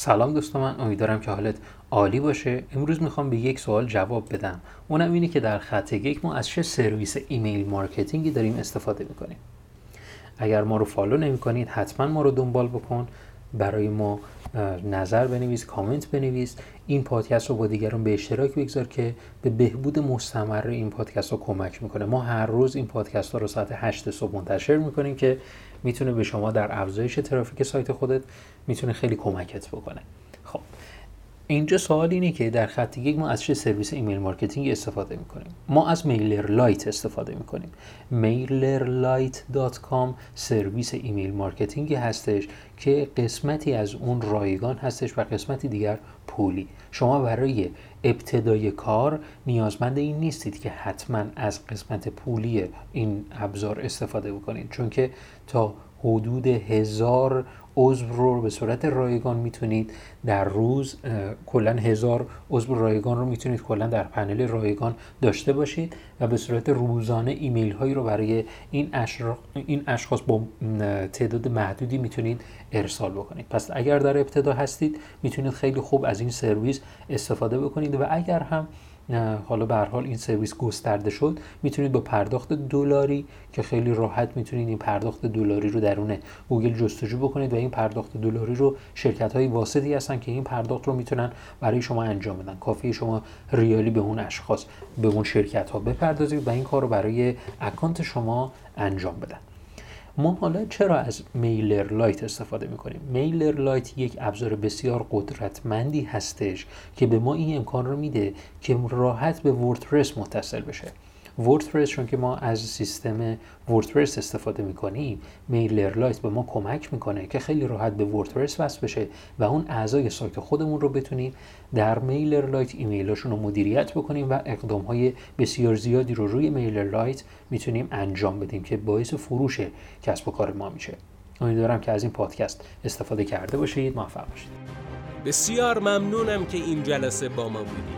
سلام دوستان من امیدوارم که حالت عالی باشه. امروز می‌خوام به یک سوال جواب بدم. اونم اینه که در خط یک ما از چه سرویس email marketing ی داریم استفاده می‌کنیم. اگر ما رو follow نمی کنید حتما ما رو دنبال بکن. برای ما نظر بنویس کامنت بنویس. این پادکست رو با دیگران به اشتراک بگذار که به بهبود مستمر این پادکست رو کمک می‌کنه. ما هر روز این پادکست ها رو ساعت 8 صبح منتشر می‌کنیم که می‌تونه به شما در افزایش ترافیک سایت خودت می‌تونه خیلی کمکت بکنه. اینجا سوال اینه که در خط یک ما از چه سرویس email marketing استفاده می‌کنیم؟ ما از MailerLite استفاده می‌کنیم. MailerLite.com سرویس email marketing ی هستش که قسمتی از اون رایگان هستش و قسمتی دیگر پولی. شما برای ابتدای کار نیازمند این نیستید که حتما از قسمت پولی این ابزار استفاده بکنید. چون که تا حدود هزار عضو رو به صورت رایگان می‌تونید در روز کلا هزار عضو رایگان رو می‌تونید کلا در پنل رایگان داشته باشید و به صورت روزانه ایمیل هایی رو برای این, این اشخاص با تعداد محدودی می‌تونید ارسال بکنید. پس اگر در ابتدا هستید می‌تونید خیلی خوب از این سرویس استفاده بکنید و اگر هم حالا به هر حال این سرویس گسترده شد. می‌تونید با پرداخت دلاری که خیلی راحت می‌تونید این پرداخت دلاری رو درون گوگل جستجو بکنید و این پرداخت دلاری رو شرکت های واسطی هستن که این پرداخت رو می‌تونن برای شما انجام بدن. کافیه شما ریالی به اون اشخاص به اون شرکت ها بپردازید و این کار رو برای اکانت شما انجام بدن. ما حالا چرا از MailerLite استفاده می‌کنیم؟ MailerLite یک ابزار بسیار قدرتمندی هستش که به ما این امکان رو میده که راحت به WordPress متصل بشه. WordPress چون که ما از سیستم WordPress استفاده می‌کنیم MailerLite به ما کمک می‌کنه که خیلی راحت به WordPress وصل بشه و اون اعضای سایت خودمون رو بتونیم در MailerLite ایمیلاشون رو مدیریت بکنیم و اقدام های بسیار زیادی رو روی MailerLite می‌تونیم انجام بدیم که باعث فروش کسب و کار ما میشه. امیدوارم که از این پادکست استفاده کرده باشید. موفق باشید. بسیار ممنونم که این جلسه با ما بودید.